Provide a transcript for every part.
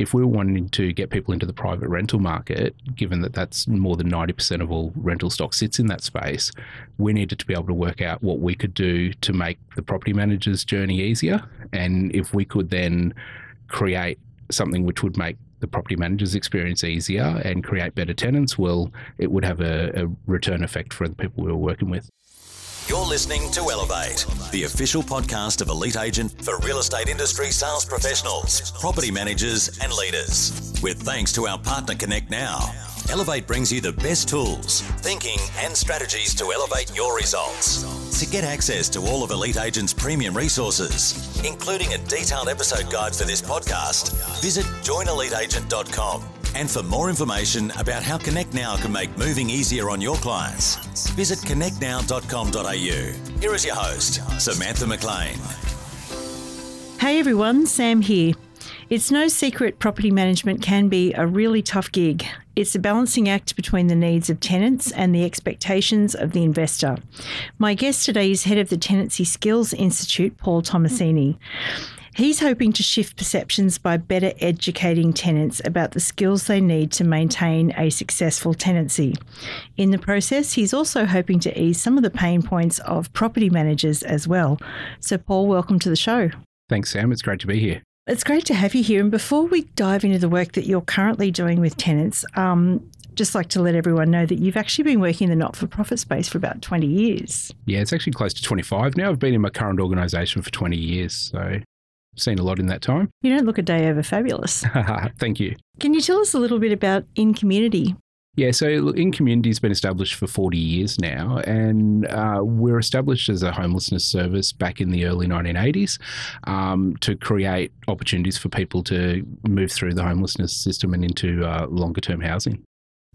if we were wanting to get people into the private rental market, given that that's more than 90% of all rental stock sits in that space, we needed to be able to work out what we could do to make the property manager's journey easier. And if we could then create something which would make the property manager's experience easier and create better tenants, well, it would have a, a return effect for the people we were working with. You're listening to Elevate, the official podcast of Elite Agent for real estate industry sales professionals, property managers, and leaders. With thanks to our partner Connect Now. Elevate brings you the best tools, thinking, and strategies to elevate your results. To get access to all of Elite Agent's premium resources, including a detailed episode guide for this podcast, visit joineliteagent.com. And for more information about how Connect Now can make moving easier on your clients, visit connectnow.com.au. Here is your host, Samantha McLean. Hey everyone, Sam here. It's no secret property management can be a really tough gig. It's a balancing act between the needs of tenants and the expectations of the investor. My guest today is head of the Tenancy Skills Institute, Paul Tomasini. He's hoping to shift perceptions by better educating tenants about the skills they need to maintain a successful tenancy. In the process, he's also hoping to ease some of the pain points of property managers as well. So, Paul, welcome to the show. Thanks, Sam. It's great to be here. It's great to have you here. And before we dive into the work that you're currently doing with tenants, um, just like to let everyone know that you've actually been working in the not for profit space for about 20 years. Yeah, it's actually close to 25 now. I've been in my current organisation for 20 years. So seen a lot in that time. You don't look a day over fabulous. Thank you. Can you tell us a little bit about In Community? Yeah, so In Community has been established for 40 years now, and uh, we're established as a homelessness service back in the early 1980s um, to create opportunities for people to move through the homelessness system and into uh, longer term housing.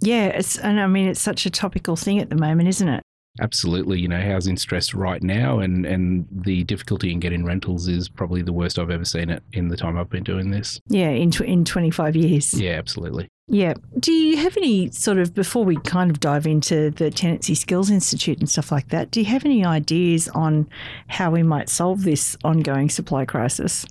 Yeah, it's, and I mean, it's such a topical thing at the moment, isn't it? Absolutely, you know, housing stress right now, and and the difficulty in getting rentals is probably the worst I've ever seen it in the time I've been doing this. Yeah, in tw- in twenty five years. Yeah, absolutely. Yeah. Do you have any sort of before we kind of dive into the Tenancy Skills Institute and stuff like that? Do you have any ideas on how we might solve this ongoing supply crisis?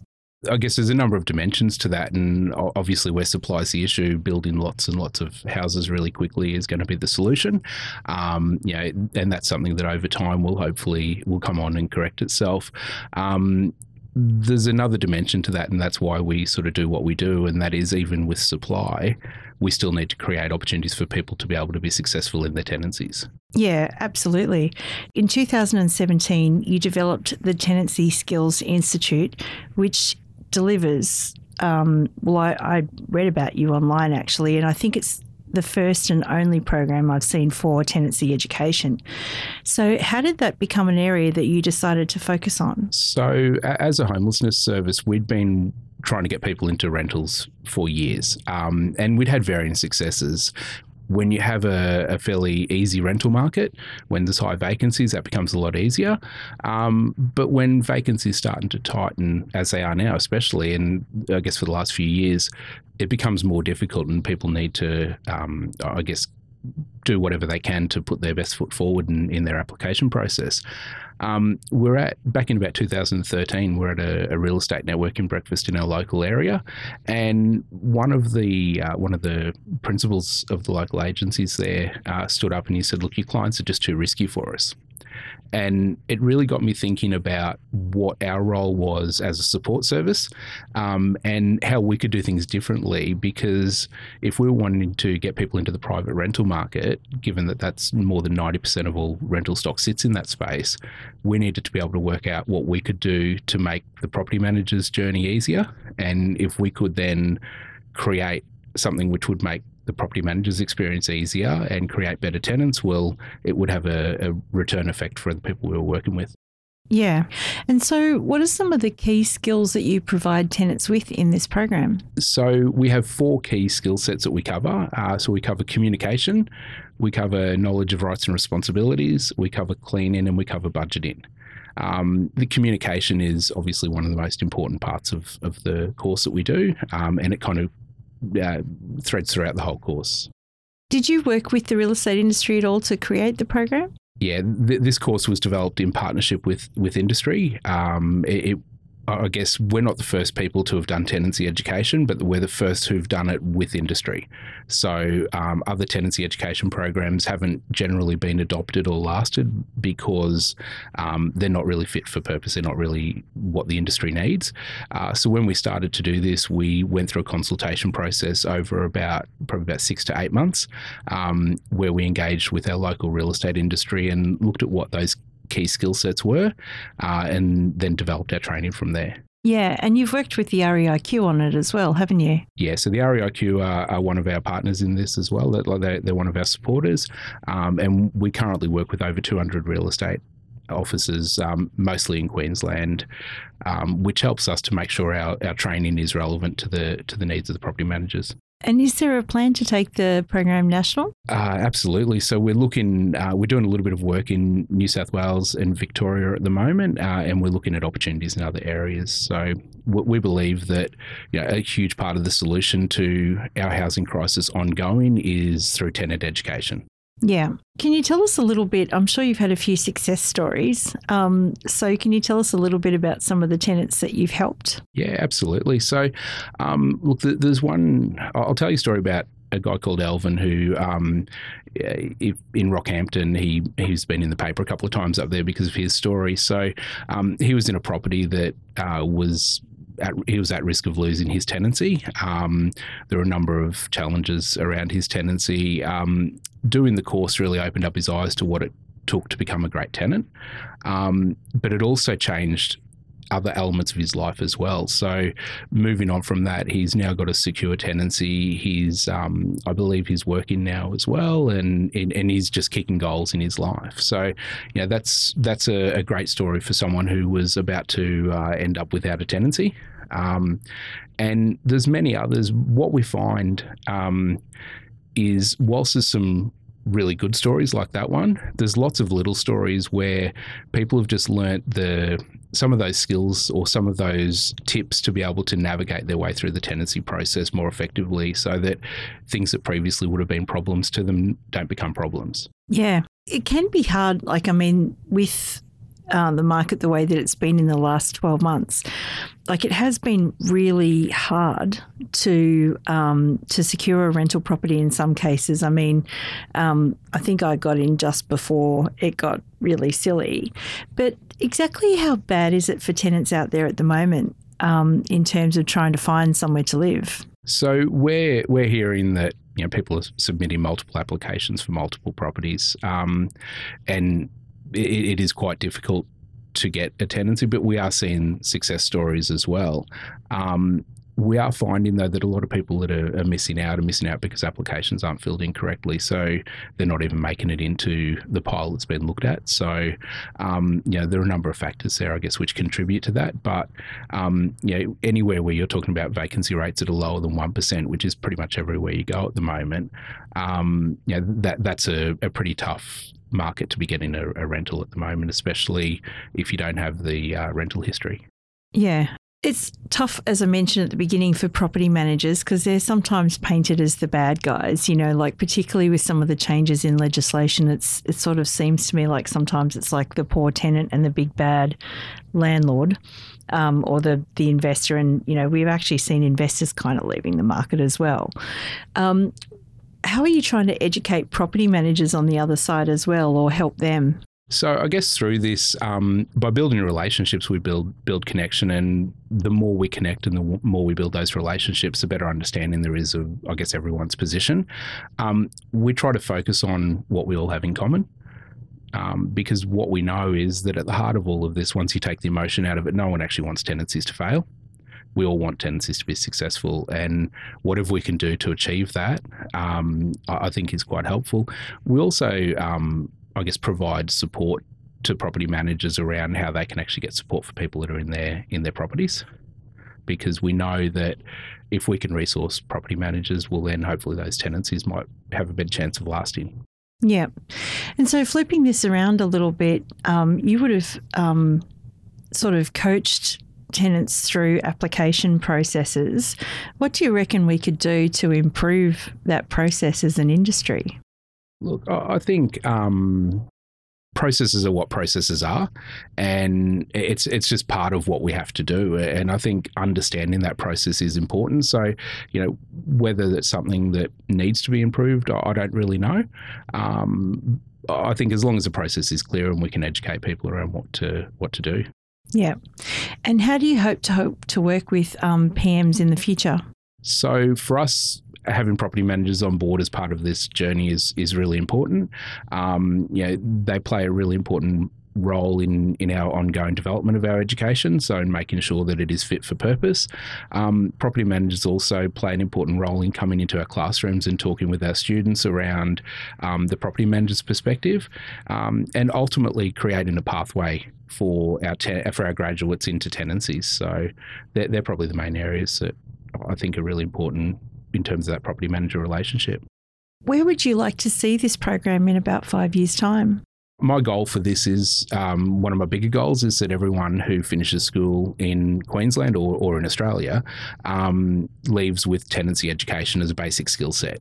I guess there's a number of dimensions to that, and obviously, where supply is the issue, building lots and lots of houses really quickly is going to be the solution. Um, you know, and that's something that over time will hopefully will come on and correct itself. Um, there's another dimension to that, and that's why we sort of do what we do, and that is even with supply, we still need to create opportunities for people to be able to be successful in their tenancies. Yeah, absolutely. In 2017, you developed the Tenancy Skills Institute, which delivers. Um, well, I, I read about you online actually, and I think it's the first and only program I've seen for tenancy education. So, how did that become an area that you decided to focus on? So, as a homelessness service, we'd been trying to get people into rentals for years, um, and we'd had varying successes when you have a, a, fairly easy rental market, when there's high vacancies, that becomes a lot easier. Um, but when vacancies starting to tighten, as they are now, especially, and I guess for the last few years, it becomes more difficult, and people need to, um, I guess, do whatever they can to put their best foot forward in, in their application process. Um, we're at back in about 2013. We're at a, a, real estate networking breakfast in our local area, and one of the uh, one of the principals of the local agencies there uh, stood up and he said, "Look, your clients are just too risky for us." And it really got me thinking about what our role was as a support service um, and how we could do things differently. Because if we were wanting to get people into the private rental market, given that that's more than 90% of all rental stock sits in that space, we needed to be able to work out what we could do to make the property manager's journey easier. And if we could then create something which would make the property manager's experience easier and create better tenants, well, it would have a, a return effect for the people we were working with. Yeah. And so, what are some of the key skills that you provide tenants with in this program? So, we have four key skill sets that we cover. Uh, so, we cover communication, we cover knowledge of rights and responsibilities, we cover cleaning, and we cover budgeting. Um, the communication is obviously one of the most important parts of, of the course that we do, um, and it kind of uh, threads throughout the whole course. Did you work with the real estate industry at all to create the program? Yeah, th- this course was developed in partnership with with industry. Um, it, it I guess we're not the first people to have done tenancy education, but we're the first who've done it with industry. So um, other tenancy education programs haven't generally been adopted or lasted because um, they're not really fit for purpose. They're not really what the industry needs. Uh, so when we started to do this, we went through a consultation process over about probably about six to eight months, um, where we engaged with our local real estate industry and looked at what those key skill sets were, uh, and then developed our training from there. Yeah, and you've worked with the REIQ on it as well, haven't you? Yeah, so the REIQ are, are one of our partners in this as well. They're, they're one of our supporters, um, and we currently work with over 200 real estate offices, um, mostly in Queensland, um, which helps us to make sure our, our training is relevant to the to the needs of the property managers. And is there a plan to take the program national? Uh, absolutely. So we're looking, uh, we're doing a little bit of work in New South Wales and Victoria at the moment, uh, and we're looking at opportunities in other areas. So we believe that you know, a huge part of the solution to our housing crisis ongoing is through tenant education. Yeah. Can you tell us a little bit? I'm sure you've had a few success stories. Um, so, can you tell us a little bit about some of the tenants that you've helped? Yeah, absolutely. So, um, look, there's one, I'll tell you a story about a guy called Elvin who, um, in Rockhampton, he he's been in the paper a couple of times up there because of his story. So um, he was in a property that uh, was at, he was at risk of losing his tenancy. Um, there were a number of challenges around his tenancy. Um, doing the course really opened up his eyes to what it took to become a great tenant, um, but it also changed other elements of his life as well. So, moving on from that, he's now got a secure tenancy. He's, um, I believe, he's working now as well, and, and, he's just kicking goals in his life. So, yeah, that's that's a, a great story for someone who was about to uh, end up without a tenancy. Um, and there's many others. What we find um, is, whilst there's some really good stories like that one. There's lots of little stories where people have just learnt the some of those skills or some of those tips to be able to navigate their way through the tenancy process more effectively so that things that previously would have been problems to them don't become problems. Yeah. It can be hard like I mean with uh, the market the way that it's been in the last 12 months, like it has been really hard to um, to secure a rental property in some cases. I mean, um, I think I got in just before it got really silly. But exactly how bad is it for tenants out there at the moment um, in terms of trying to find somewhere to live? So we're we're hearing that you know people are submitting multiple applications for multiple properties, um, and it, it is quite difficult to get a tenancy, but we are seeing success stories as well. Um, we are finding though that a lot of people that are, are, missing out are missing out because applications aren't filled in correctly, so they're not even making it into the pile that's been looked at. So, um, you know, there are a number of factors there, I guess, which contribute to that. But um, you know, anywhere where you're talking about vacancy rates that are lower than one percent, which is pretty much everywhere you go at the moment, um, you know, that that's a, a pretty tough market to be getting a, a, rental at the moment, especially if you don't have the uh, rental history. Yeah. It's tough, as I mentioned at the beginning, for property managers because they're sometimes painted as the bad guys. You know, like particularly with some of the changes in legislation, it's it sort of seems to me like sometimes it's like the poor tenant and the big bad landlord. Um, or the the investor, and you know we've actually seen investors kind of leaving the market as well. Um, how are you trying to educate property managers on the other side as well or help them? So I guess through this, um, by building relationships, we build build connection, and the more we connect and the more we build those relationships, the better understanding there is of, I guess, everyone's position. Um, we try to focus on what we all have in common, um, because what we know is that at the heart of all of this, once you take the emotion out of it, no one actually wants tenancies to fail we all want tenancies to be successful, and whatever we can do to achieve that, um, I think is quite helpful. We also, um, I guess, provide support to property managers around how they can actually get support for people that are in their in their properties, because we know that if we can resource property managers, well, then hopefully those tenancies might have a better chance of lasting. Yeah, and so flipping this around a little bit, um, you would have um, sort of coached tenants through application processes. What do you reckon we could do to improve that process as an industry? Look, I think um, processes are what processes are, and it's it's just part of what we have to do. And I think understanding that process is important. So, you know, whether it's something that needs to be improved, I don't really know. Um, I think as long as the process is clear and we can educate people around what to what to do. Yeah, and how do you hope to hope to work with um, PMs in the future? So for us, having property managers on board as part of this journey is is really important. Um, you know, they play a really important role in in our ongoing development of our education, so in making sure that it is fit for purpose. Um, property managers also play an important role in coming into our classrooms and talking with our students around um, the property manager's perspective, um, and ultimately creating a pathway for our te- for our graduates into tenancies. So they're, they're probably the main areas that I think are really important in terms of that property manager relationship. Where would you like to see this program in about five years' time? My goal for this is um, one of my bigger goals is that everyone who finishes school in Queensland or, or in Australia um, leaves with tenancy education as a basic skill set.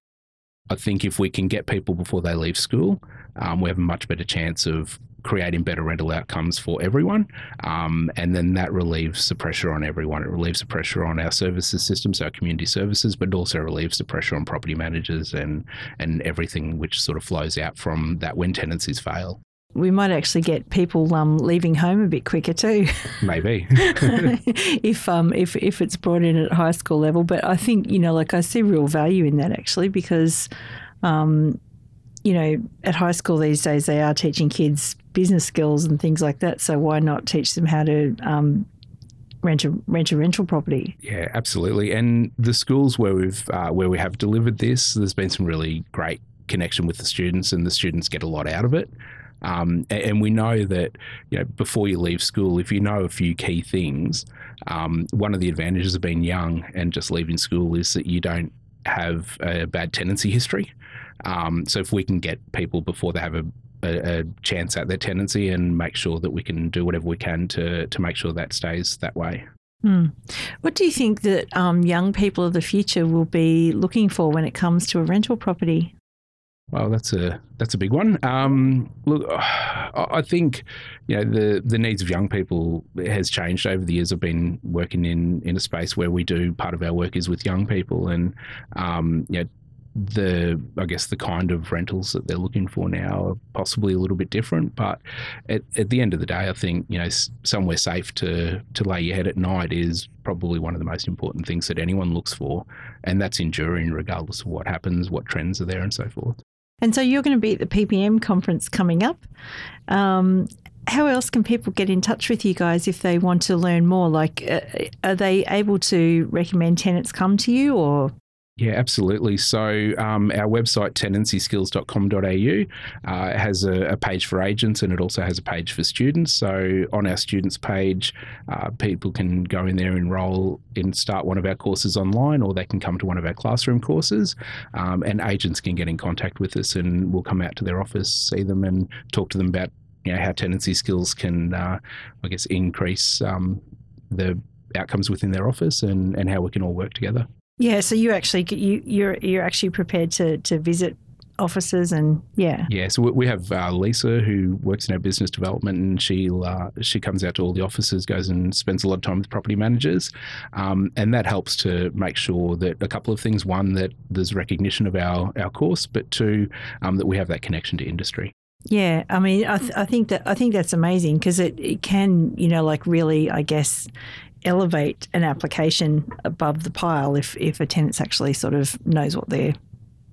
I think if we can get people before they leave school, um, we have a much better chance of creating better rental outcomes for everyone. Um, and then that relieves the pressure on everyone. It relieves the pressure on our services systems, our community services, but also relieves the pressure on property managers and, and everything which sort of flows out from that when tenancies fail. We might actually get people um, leaving home a bit quicker too. Maybe if um if if it's brought in at high school level, but I think you know like I see real value in that actually because um, you know, at high school these days they are teaching kids business skills and things like that. So why not teach them how to um, rent a rent a rental property? Yeah, absolutely. And the schools where we've uh, where we have delivered this, there's been some really great connection with the students, and the students get a lot out of it. Um, and we know that you know before you leave school, if you know a few key things, um, one of the advantages of being young and just leaving school is that you don't have a bad tenancy history. Um, so if we can get people before they have a, a, a, chance at their tenancy and make sure that we can do whatever we can to to make sure that stays that way. Hmm. What do you think that um, young people of the future will be looking for when it comes to a rental property? Well, that's a that's a big one. Um, look, I think you know the the needs of young people has changed over the years. I've been working in in a space where we do part of our work is with young people, and um, you know, the I guess the kind of rentals that they're looking for now are possibly a little bit different. But at, at the end of the day, I think you know somewhere safe to to lay your head at night is probably one of the most important things that anyone looks for, and that's enduring regardless of what happens, what trends are there, and so forth. And so you're going to be at the PPM conference coming up. Um, how else can people get in touch with you guys if they want to learn more? Like, uh, are they able to recommend tenants come to you or? Yeah, absolutely. So um, our website, tenancyskills.com.au, uh, has a, a, page for agents and it also has a page for students. So on our students page, uh, people can go in there, enroll and start one of our courses online, or they can come to one of our classroom courses. Um, and agents can get in contact with us and we'll come out to their office, see them, and talk to them about you know, how tenancy skills can, uh, I guess, increase um, the outcomes within their office and, and how we can all work together. Yeah, so you actually you you're you're actually prepared to to visit offices and yeah. Yeah so we have uh, lisa who works in our business development and she uh, she comes out to all the offices goes and spends a lot of time with property managers um, and that helps to make sure that a couple of things one that there's recognition of our our course but two um, that we have that connection to industry. Yeah, I mean, I, th- I think that I think that's amazing because it, it can, you know, like really, I guess, elevate an application above the pile if, if a tenant's actually sort of knows what they're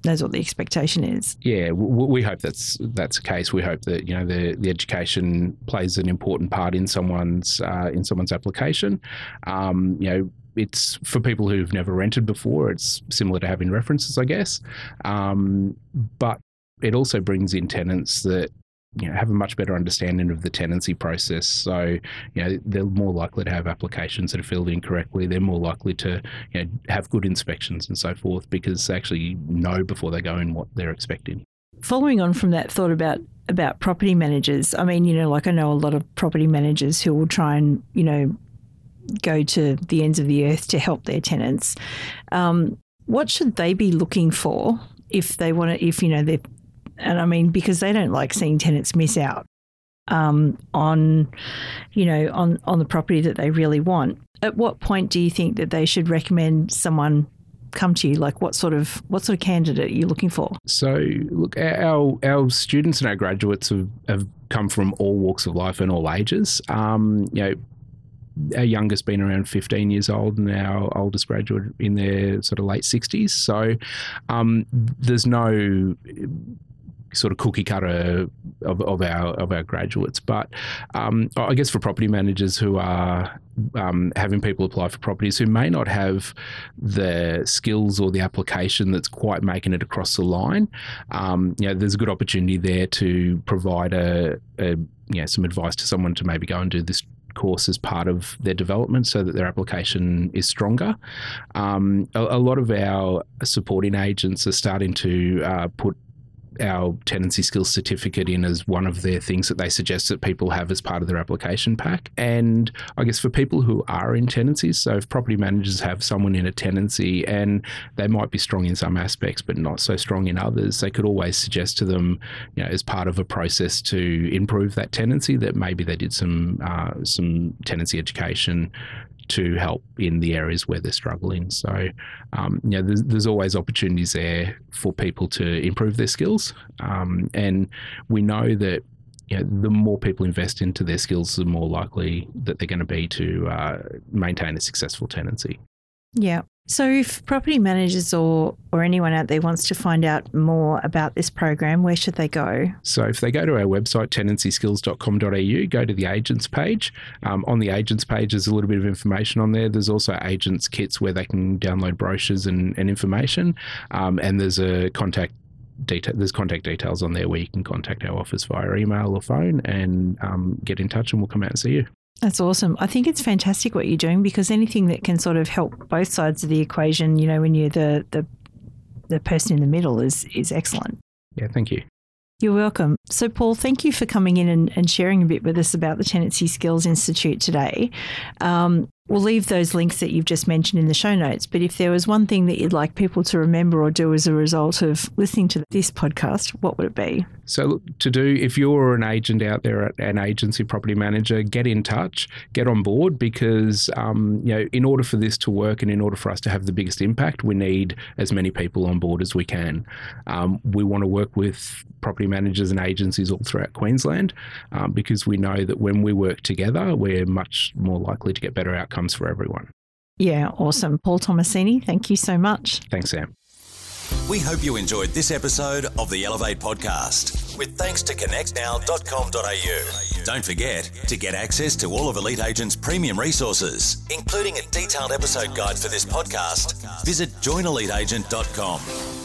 knows what the expectation is. Yeah, we hope that's that's the case. We hope that you know the the education plays an important part in someone's uh, in someone's application. Um, you know, it's for people who've never rented before. It's similar to having references, I guess. Um, but it also brings in tenants that you know, have a much better understanding of the tenancy process. So, you know, they're more likely to have applications that are filled in correctly. They're more likely to, you know, have good inspections and so forth because they actually know before they go in what they're expecting. Following on from that thought about about property managers, I mean, you know, like I know a lot of property managers who will try and, you know, go to the ends of the earth to help their tenants. Um, what should they be looking for if they want to, if, you know, they're and I mean, because they don't like seeing tenants miss out. um, on, you know, on on the property that they really want. At what point do you think that they should recommend someone come to you? Like, what sort of what sort of candidate are you looking for? So, look, our our students and our graduates have, have come from all walks of life and all ages. Um, you know, our youngest been around 15 years old and our oldest graduate in their sort of late 60s. So um, there's no sort of cookie cutter of, of our of our graduates. But um, I guess for property managers who are um, having people apply for properties who may not have the skills or the application that's quite making it across the line, um, you know, there's a good opportunity there to provide a, a you know, some advice to someone to maybe go and do this course as part of their development so that their application is stronger. Um, a, a, lot of our supporting agents are starting to uh, put our tenancy skills certificate in as one of their things that they suggest that people have as part of their application pack. And I guess for people who are in tenancies, so if property managers have someone in a tenancy and they might be strong in some aspects but not so strong in others, they could always suggest to them, you know, as part of a process to improve that tenancy that maybe they did some uh, some tenancy education to help in the areas where they're struggling. So, um, you know, there's, there's, always opportunities there for people to improve their skills. Um, and we know that you know, the more people invest into their skills, the more likely that they're going to be to uh, maintain a successful tenancy. Yeah. So, if property managers or, or anyone out there wants to find out more about this program, where should they go? So, if they go to our website, tenancyskills.com.au, go to the agents page. Um, on the agents page, there's a little bit of information on there. There's also agents kits where they can download brochures and, and information. Um, and there's a contact detail. There's contact details on there where you can contact our office via email or phone and um, get in touch, and we'll come out and see you. That's awesome. I think it's fantastic what you're doing because anything that can sort of help both sides of the equation, you know, when you're the the, the person in the middle is is excellent. Yeah, thank you. You're welcome. So, Paul, thank you for coming in and, and sharing a bit with us about the Tenancy Skills Institute today. Um, We'll leave those links that you've just mentioned in the show notes. But if there was one thing that you'd like people to remember or do as a result of listening to this podcast, what would it be? So, look, to do, if you're an agent out there, an agency property manager, get in touch, get on board because, um, you know, in order for this to work and in order for us to have the biggest impact, we need as many people on board as we can. Um, we want to work with property managers and agencies all throughout Queensland um, because we know that when we work together, we're much more likely to get better outcomes outcomes for everyone. Yeah, awesome. Paul Tomasini, thank you so much. Thanks, Sam. We hope you enjoyed this episode of the Elevate podcast with thanks to connectnow.com.au. Don't forget to get access to all of Elite Agent's premium resources, including a detailed episode guide for this podcast. Visit joineliteagent.com.